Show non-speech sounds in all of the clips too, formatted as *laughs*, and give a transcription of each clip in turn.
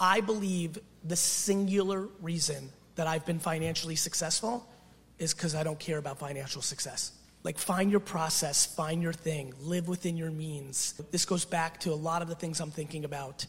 I believe the singular reason that I've been financially successful is because I don't care about financial success. Like, find your process, find your thing, live within your means. This goes back to a lot of the things I'm thinking about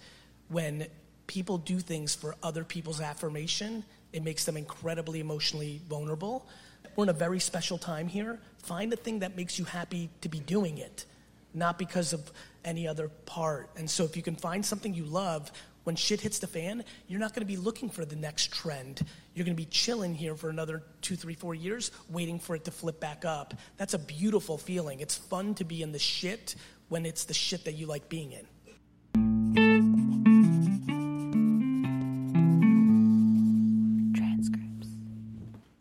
when people do things for other people's affirmation, it makes them incredibly emotionally vulnerable. We're in a very special time here. Find the thing that makes you happy to be doing it, not because of any other part. And so, if you can find something you love, when shit hits the fan, you're not going to be looking for the next trend. You're going to be chilling here for another two, three, four years, waiting for it to flip back up. That's a beautiful feeling. It's fun to be in the shit when it's the shit that you like being in. Transcripts.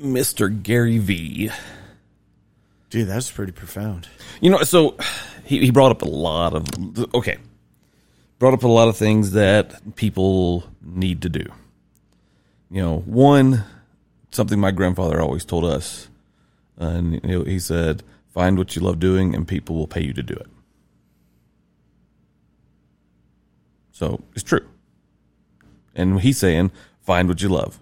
Mr. Gary Vee. Dude, that's pretty profound. You know, so he, he brought up a lot of okay, brought up a lot of things that people need to do. You know, one something my grandfather always told us, and he said, "Find what you love doing, and people will pay you to do it." So it's true, and he's saying, "Find what you love."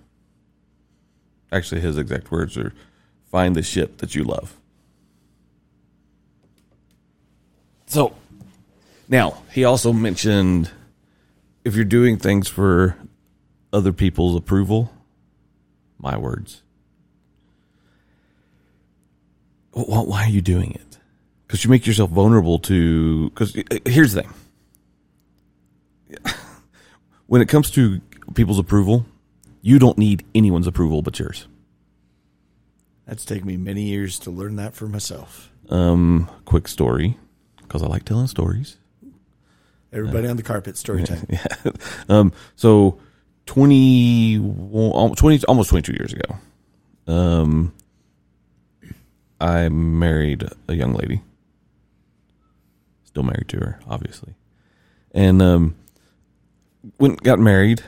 Actually, his exact words are, "Find the shit that you love." So now he also mentioned if you're doing things for other people's approval, my words. Why are you doing it? Because you make yourself vulnerable to. Because here's the thing: *laughs* when it comes to people's approval, you don't need anyone's approval but yours. That's taken me many years to learn that for myself. Um, quick story, because I like telling stories. Everybody on the carpet, story time. *laughs* yeah. Um, so 20, 20, almost 22 years ago, um, I married a young lady. Still married to her, obviously. And, um, went, got married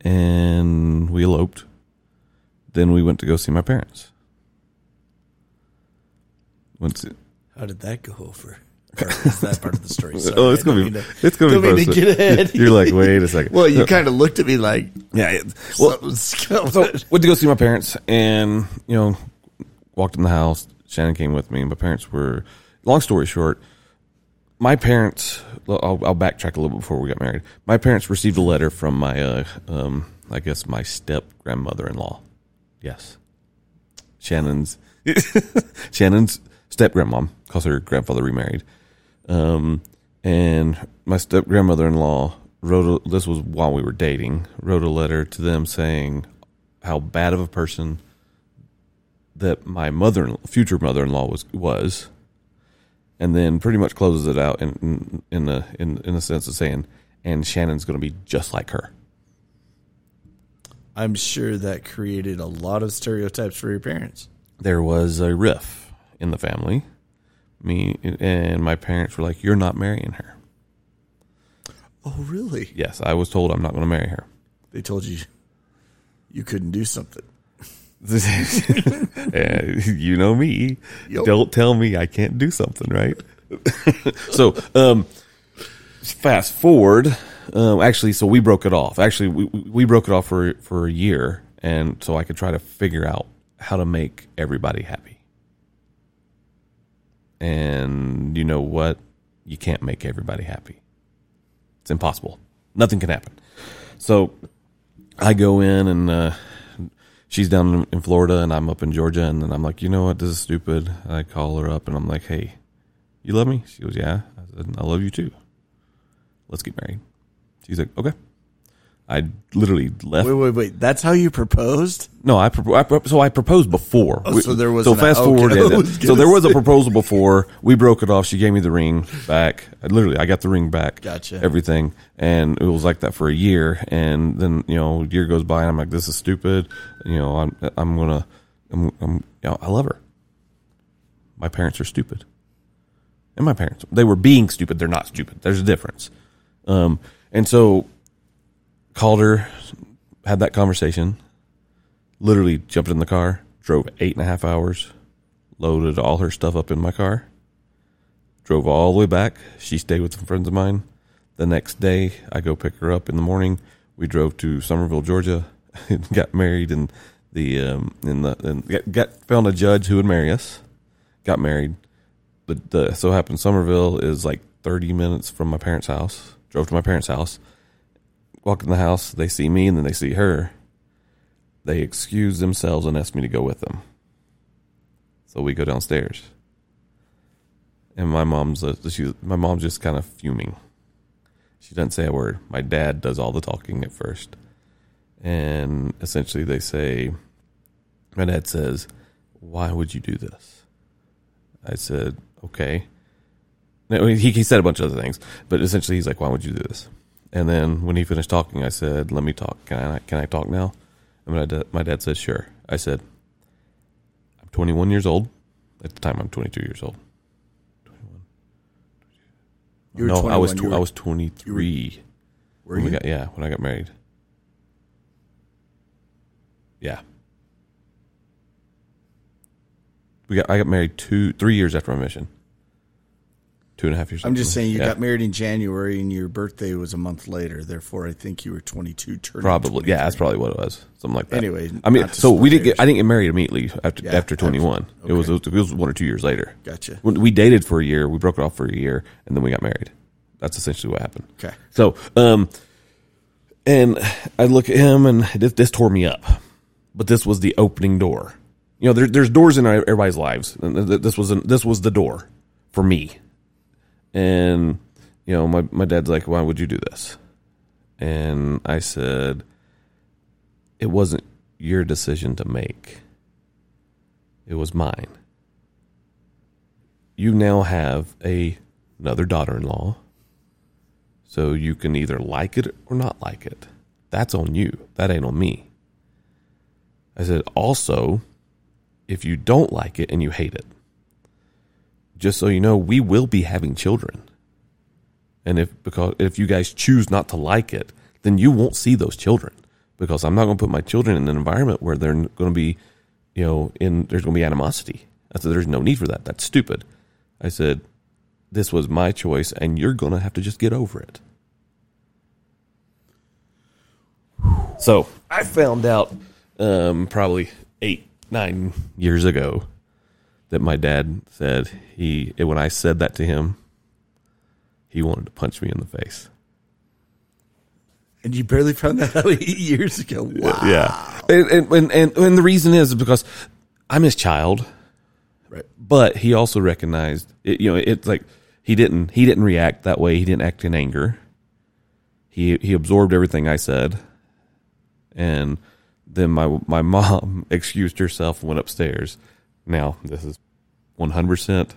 and we eloped. Then we went to go see my parents. Went to, How did that go over? That part of the story? *laughs* Sorry, oh, it's gonna be, mean it's gonna be to get ahead. *laughs* You're like, wait a second. Well, you kind of looked at me like, yeah. Well, coming. *laughs* so went to go see my parents and you know walked in the house shannon came with me and my parents were long story short my parents i'll, I'll backtrack a little bit before we got married my parents received a letter from my uh, um, i guess my step grandmother-in-law yes shannon's shannon's step grandmom because her grandfather remarried um, and my step grandmother-in-law wrote a, this was while we were dating wrote a letter to them saying how bad of a person that my mother future mother-in-law was was and then pretty much closes it out in in, in the in, in the sense of saying and Shannon's going to be just like her I'm sure that created a lot of stereotypes for your parents. there was a riff in the family me and my parents were like you're not marrying her Oh, really? yes i was told i'm not going to marry her They told you you couldn't do something. *laughs* You know me. Yup. Don't tell me I can't do something, right? *laughs* so, um, fast forward. Um, actually, so we broke it off. Actually, we we broke it off for for a year, and so I could try to figure out how to make everybody happy. And you know what? You can't make everybody happy. It's impossible. Nothing can happen. So I go in and uh, she's down in- Florida and I'm up in Georgia and then I'm like, you know what, this is stupid. I call her up and I'm like, hey, you love me? She goes, yeah. I said, I love you too. Let's get married. She's like, okay. I literally left. Wait, wait, wait. That's how you proposed? No, I, propo- I pro- so I proposed before. Oh, so there was so an- fast forward. Yeah, so there was a proposal before. We broke it off. She gave me the ring back. I literally, I got the ring back. Gotcha. Everything, and it was like that for a year. And then you know, a year goes by, and I'm like, this is stupid. You know, I'm I'm gonna, I'm, I'm you know, I love her. My parents are stupid, and my parents they were being stupid. They're not stupid. There's a difference. Um, and so called her, had that conversation. Literally jumped in the car, drove eight and a half hours, loaded all her stuff up in my car, drove all the way back. She stayed with some friends of mine. The next day, I go pick her up in the morning. We drove to Summerville, Georgia, *laughs* and got married in the um, in the and got, got found a judge who would marry us. Got married. The, the so happened Summerville is like thirty minutes from my parents' house. Drove to my parents' house. Walked in the house. They see me, and then they see her. They excuse themselves and ask me to go with them. So we go downstairs, and my mom's uh, she, my mom's just kind of fuming. She doesn't say a word. My dad does all the talking at first, and essentially they say, my dad says, "Why would you do this?" I said, "Okay." He he said a bunch of other things, but essentially he's like, "Why would you do this?" And then when he finished talking, I said, "Let me talk. Can I can I talk now?" And my dad, my dad said, "Sure." I said, "I'm 21 years old. At the time, I'm 22 years old. 21. You were no, I was tw- were- I was 23 Were when we you? got yeah when I got married. Yeah, we got I got married two three years after my mission. Two and a half years. I'm just saying you yeah, got married in January and your birthday was a month later. Therefore, I think you were 22. Turning Probably, yeah, that's probably what it was, something like that. Anyway, I mean, so we didn't get. I didn't get married immediately after Yeah, after 21. It was okay. it was one or two years later. Gotcha. We dated for a year, we broke it off for a year, and then we got married. That's essentially what happened. Okay. So, um, and I look at him, and this, this tore me up. But this was the opening door. You know, there, there's doors in everybody's lives, and th- th- this was an, this was the door for me. And you know, my my dad's like, "Why would you do this?" And I said, "It wasn't your decision to make. It was mine. You now have a another daughter-in-law." So you can either like it or not like it. That's on you. That ain't on me. I said, also, if you don't like it and you hate it, just so you know, we will be having children. And if because if you guys choose not to like it, then you won't see those children because I'm not going to put my children in an environment where they're going to be, you know, in there's going to be animosity. I said, there's no need for that. That's stupid. I said, this was my choice, and you're going to have to just get over it. So I found out um, probably eight, nine years ago that my dad said he, when I said that to him, he wanted to punch me in the face. And you barely found that out *laughs* eight years ago. Wow. Yeah. And, and, and, and, and the reason is because I'm his child. Right. but he also recognized it, you know it's like he didn't he didn't react that way he didn't act in anger he he absorbed everything i said and then my my *laughs* mom excused herself and went upstairs now this is 100%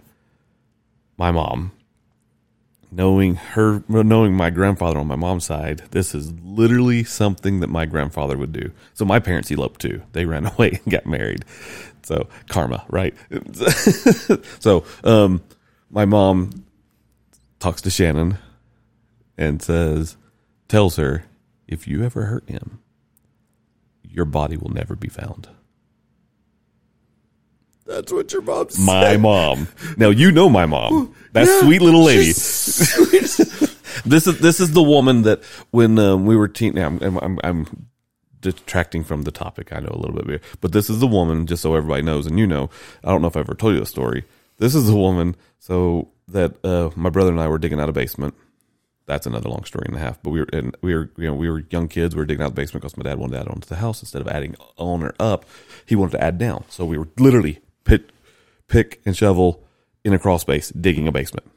my mom knowing her knowing my grandfather on my mom's side this is literally something that my grandfather would do. So my parents eloped too. They ran *laughs* away and got married. So karma right? *laughs* So um my mom talks to shannon and says tells her if you ever hurt him your body will never be found That's what your mom said. my mom. Now you know my mom. That Yeah, sweet little lady. sweet. *laughs* This is this is the woman that when um, we were teen. Now I'm, I'm, I'm I'm detracting from the topic. I know a little bit, here, but this is the woman. Just so everybody knows, and you know, I don't know if I ever told you the story. This is the woman. So that uh, my brother and I were digging out a basement. That's another long story and a half. But we were and we were you know we were young kids. We were digging out the basement because my dad wanted to add on to the house instead of adding on or up. He wanted to add down. So we were literally pit, pick and shovel in a crawl space digging a basement.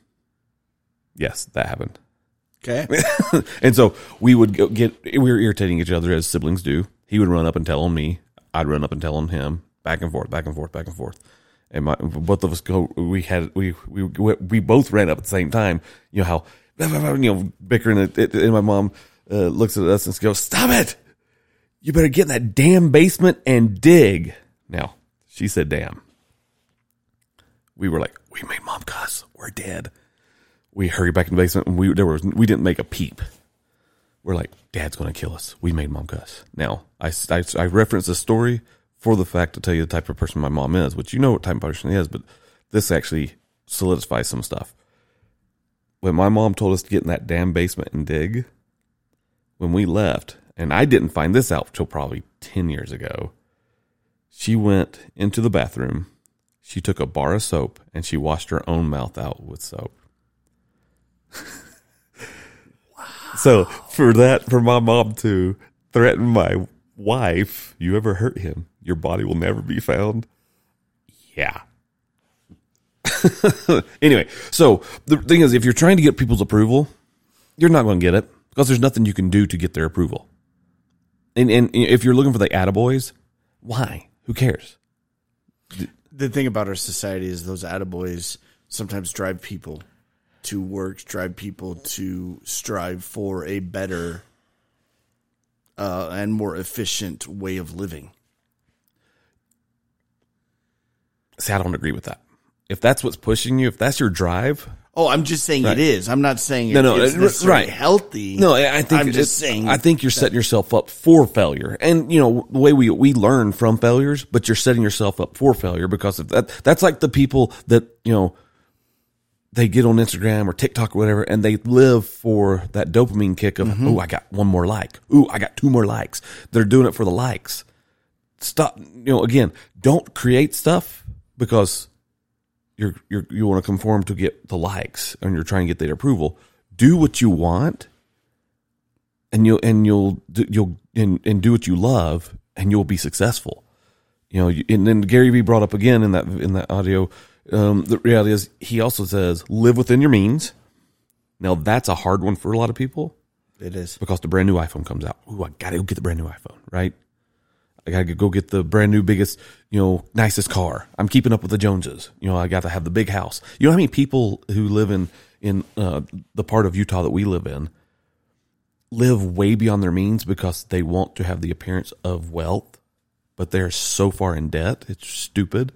Yes, that happened. Okay. *laughs* And so we would go get we were irritating each other as siblings do. He would run up and tell on me. I'd run up and tell on him. Back and forth, back and forth, back and forth. And my both of us go. We had we we we both ran up at the same time. You know how *laughs* you know bickering. And, and my mom uh, looks at us and goes, "Stop it! You better get in that damn basement and dig." Now she said, "Damn." We were like, "We made mom cuss. We're dead." we hurry back in the basement and we there was we didn't make a peep. We're like, Dad's going to kill us. We made mom cuss. Now I, I I reference the story for the fact to tell you the type of person my mom is, which you know what type of person he is, but this actually solidifies some stuff. When my mom told us to get in that damn basement and dig, when we left and I didn't find this out till probably 10 years ago. She went into the bathroom, she took a bar of soap, and she washed her own mouth out with soap. *laughs* So for that, for my mom to threaten my wife, you ever hurt him, your body will never be found. Yeah. *laughs* anyway, so the thing is, if you're trying to get people's approval, you're not going to get it because there's nothing you can do to get their approval. And and if you're looking for the attaboys, why? Who cares? The thing about our society is those attaboys sometimes drive people to work, drive people to strive for a better uh, and more efficient way of living. See, I don't agree with that. If that's what's pushing you, if that's your drive, Oh, I'm just saying Right. it is. I'm not saying No, no, it's uh, right. healthy. No, I think I'm just saying. I think you're setting yourself up for failure, and you know the way we we learn from failures, but you're setting yourself up for failure because of that. That's like the people that you know they get on Instagram or TikTok or whatever, and they live for that dopamine kick of oh, I got one more like, ooh, I got two more likes. They're doing it for the likes. Stop. You know, again, don't create stuff because you're, you're you want to conform to get the likes and you're trying to get their approval. Do what you want, and you'll and you'll do- you'll and, and do what you love, and you'll be successful. You know, and then Gary Vee brought up again in that in that audio. Um, the reality is, he also says live within your means. Now that's a hard one for a lot of people it is. because the brand new iPhone comes out. Ooh, I gotta go get the brand new iPhone, right? I gotta go get the brand new, biggest, you know, nicest car. I'm keeping up with the Joneses. You know, I got to have the big house. You know how many people who live in in uh, the part of Utah that we live in live way beyond their means because they want to have the appearance of wealth, but they're so far in debt. It's stupid.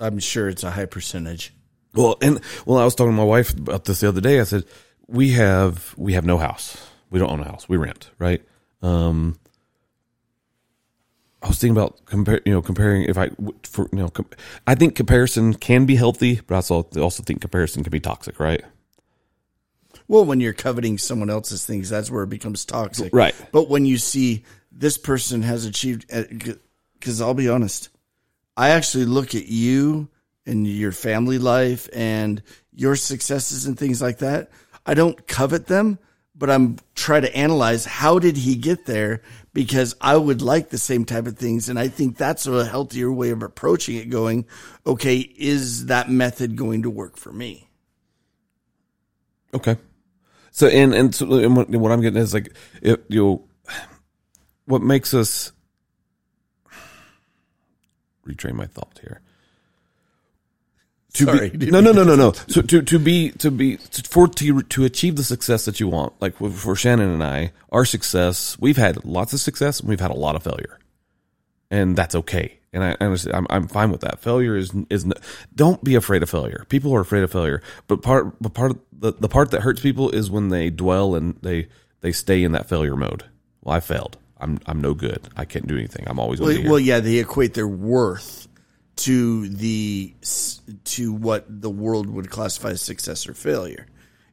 I'm sure it's a high percentage. Well, and well, I was talking to my wife about this the other day. I said we have we have no house. We don't own a house. We rent, right? Um, I was thinking about compare, you know, comparing if I for you know, com- I think comparison can be healthy, but I also also think comparison can be toxic, right? Well, when you're coveting someone else's things, that's where it becomes toxic. Right. But when you see this person has achieved, eh, because I'll be honest, I actually look at you and your family life and your successes and things like that. I don't covet them, but I'm try to analyze how did he get there because I would like the same type of things. And I think that's a healthier way of approaching it going, okay, is that method going to work for me? Okay. So and and, so, and what, I'm getting is like it, you know, what makes us retrain my thought here. To Sorry, be, *laughs* no, no, no, no, no. So to to be to be to, for to to achieve the success that you want, like for- Shannon and I, our success, we've had lots of success and we've had a lot of failure, and that's okay. And I, I understand, I'm I'm fine with that. Failure is is don't be afraid of failure. People are afraid of failure, but part but part of the the part that hurts people is when they dwell and they they stay in that failure mode. Well, I failed. I'm I'm no good. I can't do anything. I'm always Well, well, yeah, they equate their worth to the to what the world would classify as success or failure,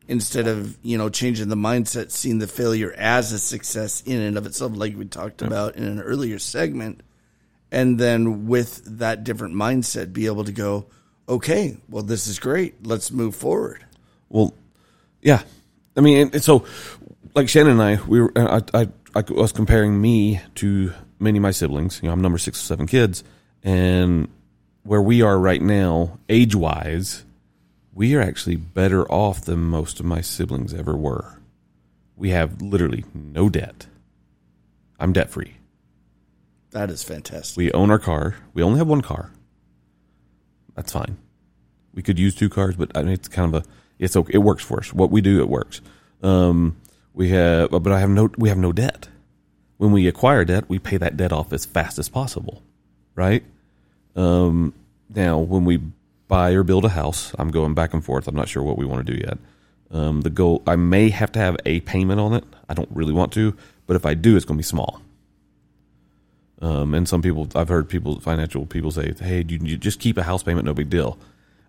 instead of you know changing the mindset, seeing the failure as a success in and of itself, like we talked about in an earlier segment, and then with that different mindset, be able to go, okay, well, this is great. Let's move forward. Well, yeah. I mean, and, and so like Shannon and I, we were, uh, I, I, I was comparing me to many of my siblings. You know, I'm number six or seven kids, and where we are right now, age wise, we are actually better off than most of my siblings ever were. We have literally no debt. I'm debt free. That is fantastic. We own our car. We only have one car. That's fine. We could use two cars, but I mean, it's kind of a it's okay. It works for us. What we do, it works. Um, we have, but I have no we have no debt. When we acquire debt, we pay that debt off as fast as possible, right? Um, now, when we buy or build a house, I'm going back and forth. I'm not sure what we want to do yet. Um, the goal, I may have to have a payment on it. I don't really want to, but if I do, it's going to be small. Um, and some people, I've heard people, financial people say, "Hey, you, you just keep a house payment, no big deal."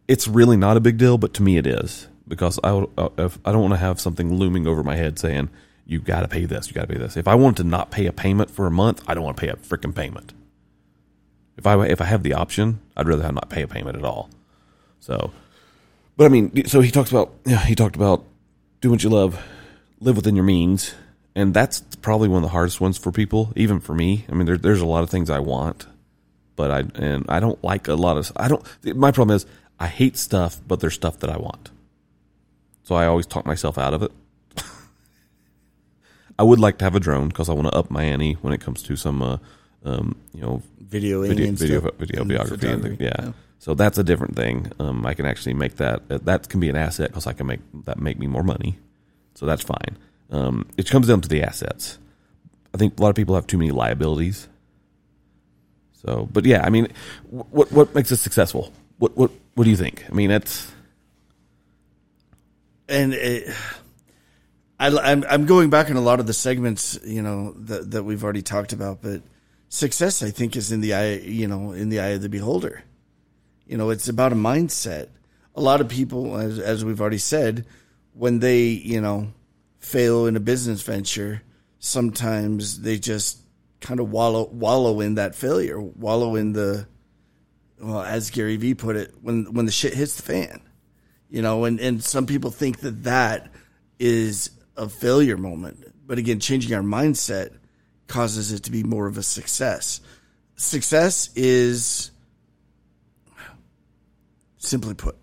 It's really not a big deal, but to me it is because I uh, I don't want to have something looming over my head saying you got to pay this, you got to pay this. If I want to not pay a payment for a month, I don't want to pay a freaking payment. If I if I have the option, I'd rather have not pay a payment at all. So, but I mean, so he talks about yeah, he talked about do what you love, live within your means, and that's probably one of the hardest ones for people, even for me. I mean, there, there's a lot of things I want, but I and I don't like a lot of. I don't. My problem is I hate stuff, but there's stuff that I want. So I always talk myself out of it. *laughs* I would like to have a drone because I want to up my ante when it comes to some, uh, um, you know, Video, video, and video, video, And biography, and things. Yeah. yeah. So that's a different thing. Um, I can actually make that. uh, That can be an asset because I can make that make me more money. So that's fine. Um, it comes down to the assets. I think a lot of people have too many liabilities. So, but yeah, I mean, what what makes us successful? What what what do you think? I mean, that's and it, I, I'm I'm going back in a lot of the segments, you know, that that we've already talked about. But success, I think, is in the eye, you know, in the eye of the beholder. You know, it's about a mindset. A lot of people, as as we've already said, when they you know fail in a business venture, sometimes they just kind of wallow wallow in that failure, wallow in the well, as Gary Vee put it, when when the shit hits the fan you know and, and some people think that that is a failure moment but again changing our mindset causes it to be more of a success success is simply put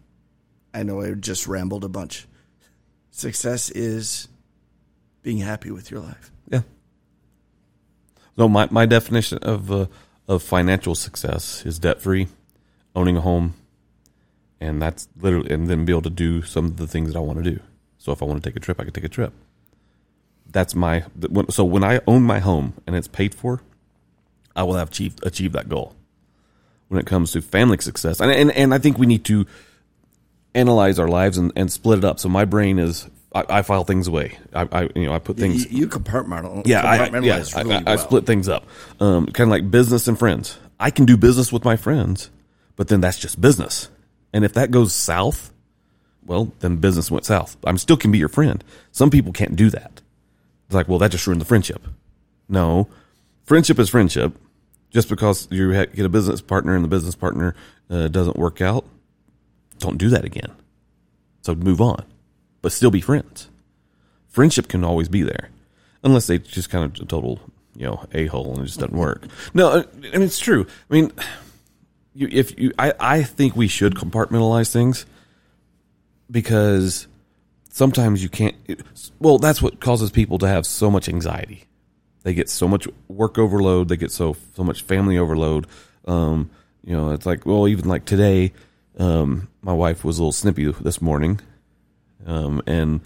i know i just rambled a bunch success is being happy with your life yeah. So my my definition of uh, of financial success is debt free, owning a home, and that's literally and then be able to do some of the things that I want to do. So if I want to take a trip, I can take a trip. That's my so when I own my home and it's paid for, I will have achieved achieved that goal. When it comes to family success, and and, and I think we need to analyze our lives and, and split it up. So my brain is I, I file things away. I, I you know I put things you, you compartmentalize yeah, I, yeah, compartmentalize I, really I, I well. split things up. Um, kind of like business and friends. I can do business with my friends, but then that's just business. And if that goes south, well, then business went south. I'm still can be your friend. Some people can't do that. It's like, well, that just ruined the friendship. No, friendship is friendship. Just because you get a business partner and the business partner uh, doesn't work out, don't do that again. So move on, but still be friends. Friendship can always be there, unless they just kind of a total, you know, a hole and it just doesn't work. No, uh, mean it's true. I mean, you if you, I I think we should compartmentalize things because sometimes you can't. Well, that's what causes people to have so much anxiety. They get so much work overload. They get so so much family overload. Um, you know, it's like well, even like today, um, my wife was a little snippy this morning, um, and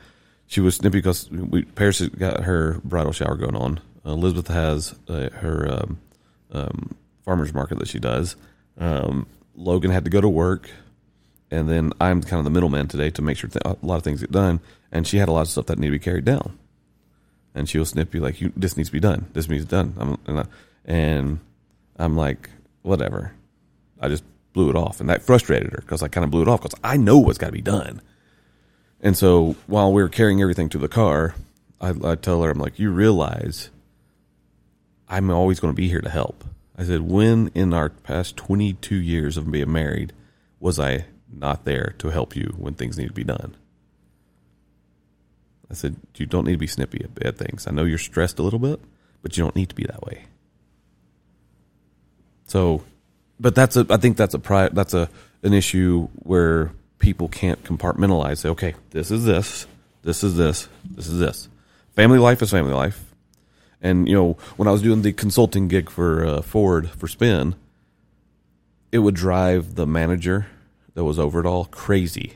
she was snippy because we Paris got her bridal shower going on. Elizabeth has uh, her um, um, farmers market that she does. Um, Logan had to go to work, and then I'm kind of the middleman today to make sure th- a lot of things get done. And she had a lot of stuff that needed to be carried down, and she'll snip you like, "You, this needs to be done. This needs to be done." I'm, and, I, and I'm like, "Whatever." I just blew it off, and that frustrated her because I kind of blew it off because I know what's got to be done. And so while we were carrying everything to the car, I, I tell her, I'm like, "You realize I'm always going to be here to help." I said, "When in our past 22 years of being married was I not there to help you when things need to be done?" I said, "You don't need to be snippy at, things. I know you're stressed a little bit, but you don't need to be that way." So, but that's a I think that's a that's a an issue where people can't compartmentalize. Say, okay, this is this, this is this, this is this. Family life is family life. And you know, when I was doing the consulting gig for uh, Ford for Spin, it would drive the manager that was over it all crazy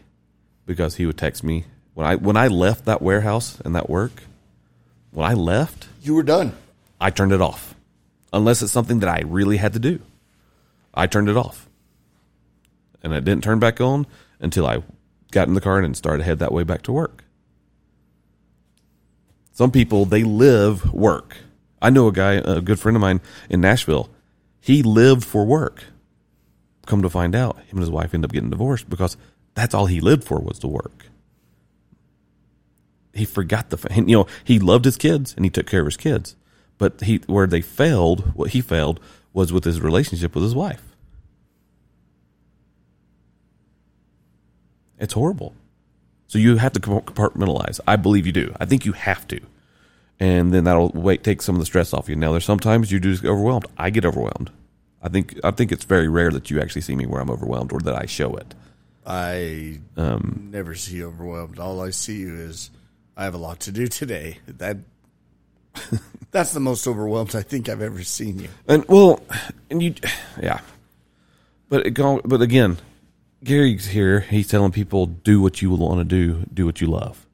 because he would text me when I when I left that warehouse and that work. When I left, you were done I turned it off, unless it's something that I really had to do. I turned it off, and it didn't turn back on until I got in the car and started to head that way back to work. Some people they live work. I know a guy, a good friend of mine in Nashville. He lived for work. Come to find out, him and his wife end up getting divorced because that's all he lived for was to work. he forgot the you know he loved his kids and he took care of his kids, but he where they failed, what he failed was with his relationship with his wife. It's horrible. So you have to compartmentalize. I believe you do. I think you have to, and then that'll wait take some of the stress off you. Now there's sometimes you do get overwhelmed. I get overwhelmed. I think I think it's very rare that you actually see me where I'm overwhelmed or that I show it. I Um, never see you overwhelmed. All I see you is I have a lot to do today. That *laughs* that's the most overwhelmed I think I've ever seen you. And well, and you, yeah. But it but again, Gary's here. He's telling people do what you want to do, do what you love.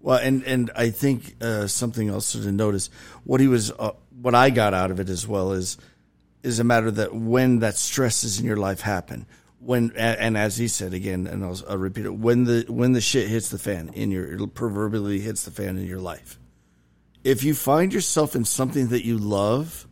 Well, and and I think uh, something else to notice what he was, uh, what I got out of it as well is is a matter that when that stresses in your life happen, when and, as he said again, and I'll, I'll repeat it, when the when the shit hits the fan in your proverbially hits the fan in your life, if you find yourself in something that you love,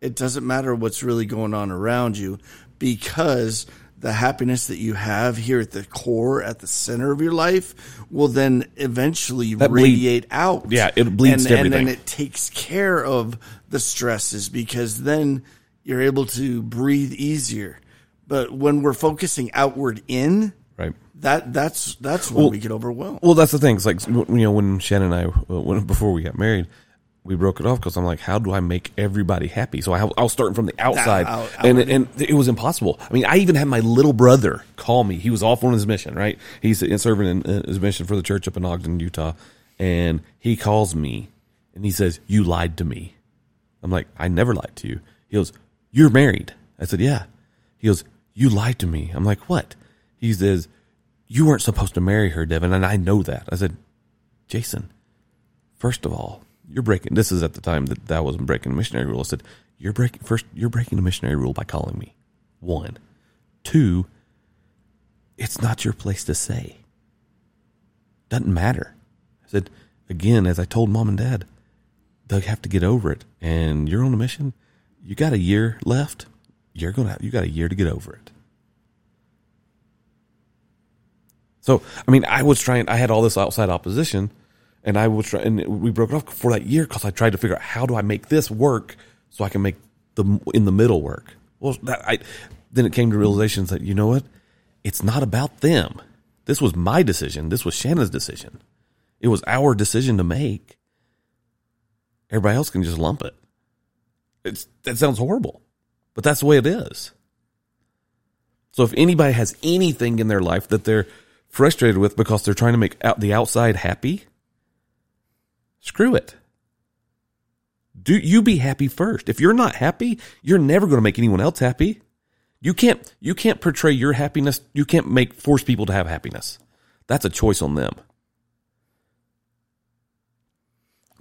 it doesn't matter what's really going on around you because the happiness that you have here at the core, at the center of your life, will then eventually That bleed- radiate out. Yeah, it bleeds and, to and then it takes care of the stresses because then you're able to breathe easier. But when we're focusing outward in, Right. that that's that's when Well- we get overwhelmed. Well, that's the thing. It's like you know when Shannon and I, uh, when before we got married, we broke it off because I'm like, how do I make everybody happy? So I, I was starting from the outside, out- and outward. and it was impossible. I mean, I even had my little brother call me. He was off on his mission. Right, he's serving in uh, his mission for the church up in Ogden, Utah, and he calls me and he says, "You lied to me." I'm like, "I never lied to you." He goes, "You're married." I said, "Yeah." He goes, "You lied to me." I'm like, "What?" He says, "You weren't supposed to marry her, Devin, and I know that." I said, Jason, first of all, you're breaking. This is at the time that that wasn't breaking the missionary rule. I said, you're breaking first. You're breaking the missionary rule by calling me. One, two. It's not your place to say. Doesn't matter. I said again, as I told mom and dad, they have to get over it. And you're on a mission. You got a year left. You're gonna. You got a year to get over it. So, I mean, I was trying, I had all this outside opposition and I was and we broke it off for that year because I tried to figure out how do I make this work so I can make the in the middle work. Well, that, I, then it came to realizations that, you know what? It's not about them. This was my decision. This was Shannon's decision. It was our decision to make. Everybody else can just lump it. It's, that sounds horrible, but that's the way it is. So if anybody has anything in their life that they're frustrated with because they're trying to make out the outside happy, screw it. Do you be happy first. If you're not happy, you're never going to make anyone else happy. You can't you can't portray your happiness. You can't make force people to have happiness. That's a choice on them.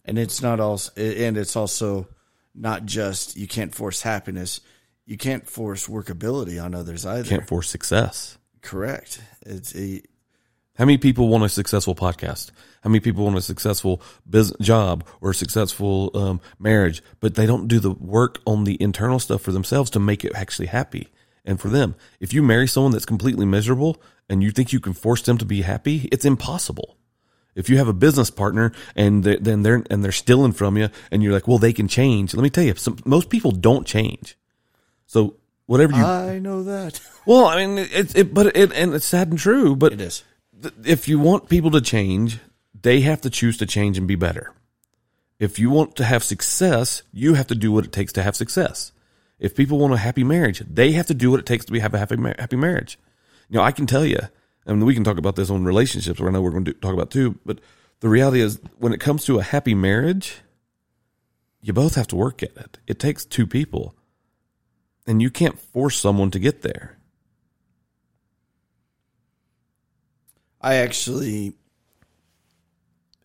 and it's not also and it's also not just you can't force happiness you can't force workability on others either You Can't force success. correct it's a How many people want a successful podcast? How many people want a successful business job or a successful um, marriage, but they don't do the work on the internal stuff for themselves to make it actually happy and for them? If you marry someone that's completely miserable and you think you can force them to be happy, it's impossible. If you have a business partner and they, then they're and they're stealing from you, and you're like, well, they can change. Let me tell you, some, most people don't change. So whatever you, i know that *laughs* well, I mean, it's it, but it and it's sad and true. But it is if you want people to change, they have to choose to change and be better. If you want to have success, you have to do what it takes to have success. If people want a happy marriage, they have to do what it takes to have a happy happy marriage. You know, I can tell you, and we can talk about this on relationships, where I know we're going to do, talk about too. But the reality is, when it comes to a happy marriage, you both have to work at it. It takes two people, and you can't force someone to get there. I actually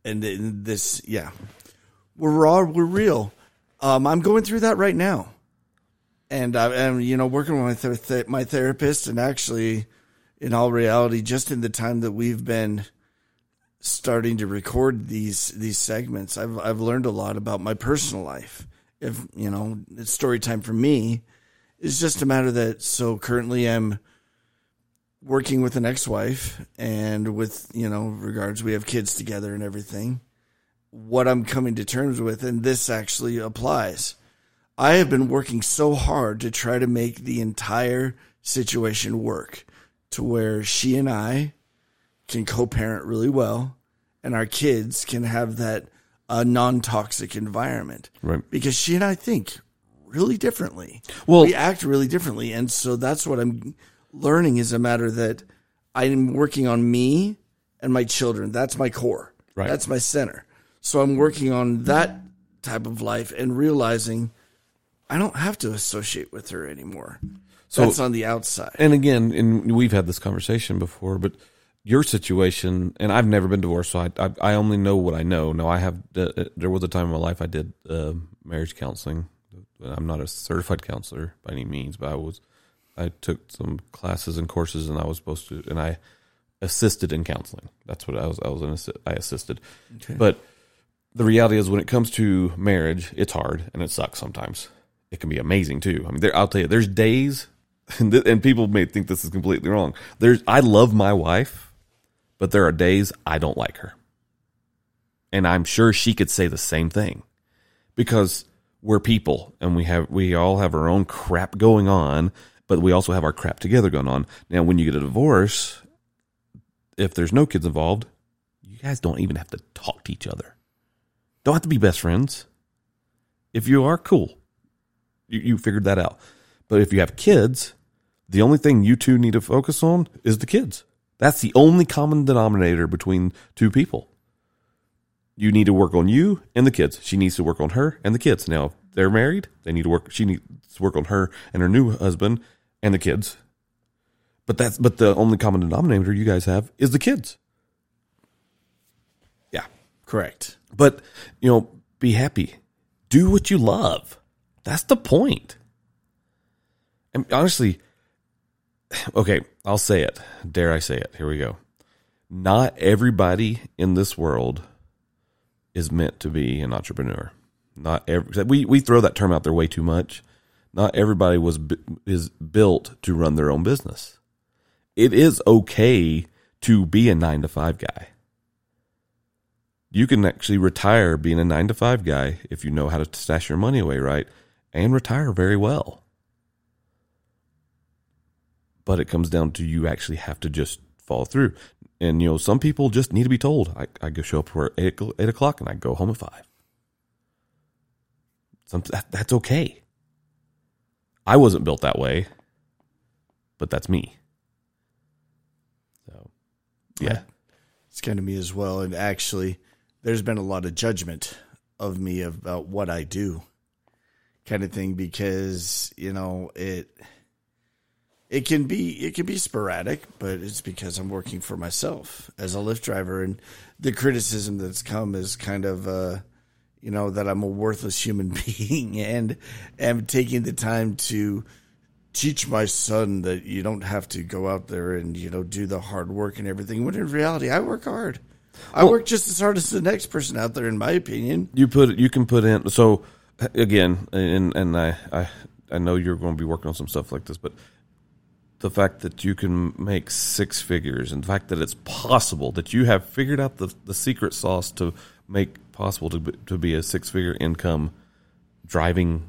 and this yeah we're raw we're real um, i'm going through that right now and I am, you know, working with my, th- my therapist, and actually, in all reality, just in the time that we've been starting to record these these segments, I've I've learned a lot about my personal life. If you know, it's story time for me. It's just a matter that so currently I'm working with an ex-wife and with you know regards we have kids together and everything what i'm coming to terms with and this actually applies. I have been working so hard to try to make the entire situation work to where she and i can co-parent really well and our kids can have that uh, non-toxic environment. Right. because she and i think really differently. Well- we act really differently. And so that's what i'm learning is a matter that i'm working on me and my children that's my core Right. that's my center so i'm working on that type of life and realizing i don't have to associate with her anymore So- it's on the outside and again, and we've had this conversation before, but your situation, and I've never been divorced, so I I, I only know what I know. No, I have. Uh, there was a time in my life I did uh, marriage counseling. I'm not a certified counselor by any means, but I was. I took some classes and courses, and I was supposed to, and I assisted in counseling. That's what I was. I was an assi- I assisted, but the reality is when it comes to marriage, it's hard and it sucks sometimes. It can be amazing too. I mean, there, I'll tell you, there's days, *laughs* and, th- and people may think this is completely wrong. There's, I love my wife, but there are days I don't like her, and I'm sure she could say the same thing, because we're people and we have we all have our own crap going on, but we also have our crap together going on. Now, when you get a divorce, if there's no kids involved, you guys don't even have to talk to each other. Don't have to be best friends. If you are, cool. You, you figured that out. But if you have kids, the only thing you two need to focus on is the kids. That's the only common denominator between two people. You need to work on you and the kids. She needs to work on her and the kids. Now, they're married, they need to work. She needs to work on her and her new husband and the kids. But that's but the only common denominator you guys have is the kids. Yeah. correct But, you know, be happy. Do what you love. That's the point. And honestly, okay, I'll say it. Dare I say it? Here we go. Not everybody in this world is meant to be an entrepreneur. Not every we we throw that term out there way too much. Not everybody was is built to run their own business. It is okay to be a 9 to 5 guy you can actually retire being a nine to five guy if you know how to stash your money away right and retire very well. But it comes down to you actually have to just follow through. And, you know, some people just need to be told. I, I go show up for eight, eight o'clock and I go home at five. Some, that, that's okay. I wasn't built that way, but that's me. So, yeah. It's kind of me as well. And actually, there's been a lot of judgment of me about what I do, kind of thing, because you know it. It can be it can be sporadic, but it's because I'm working for myself as a Lyft driver, and the criticism that's come is kind of, uh, you know, that I'm a worthless human *laughs* being, and am taking the time to teach my son that you don't have to go out there and you know do the hard work and everything. When in reality i work hard. I work just as hard as the next person out there in my opinion. You put you can put in so again and and I, I I know you're going to be working on some stuff like this but the fact that you can make six figures and the fact that it's possible that you have figured out the, the secret sauce to make possible to be, to be a six figure income driving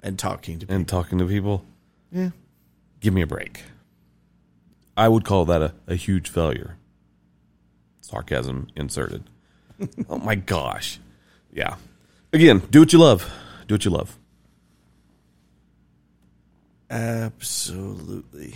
and talking to people. and talking to people? Yeah. Give me a break. I would call that a, a huge failure. Sarcasm inserted. *laughs* Oh my gosh. Yeah. Again do what you love. Do what you love. Absolutely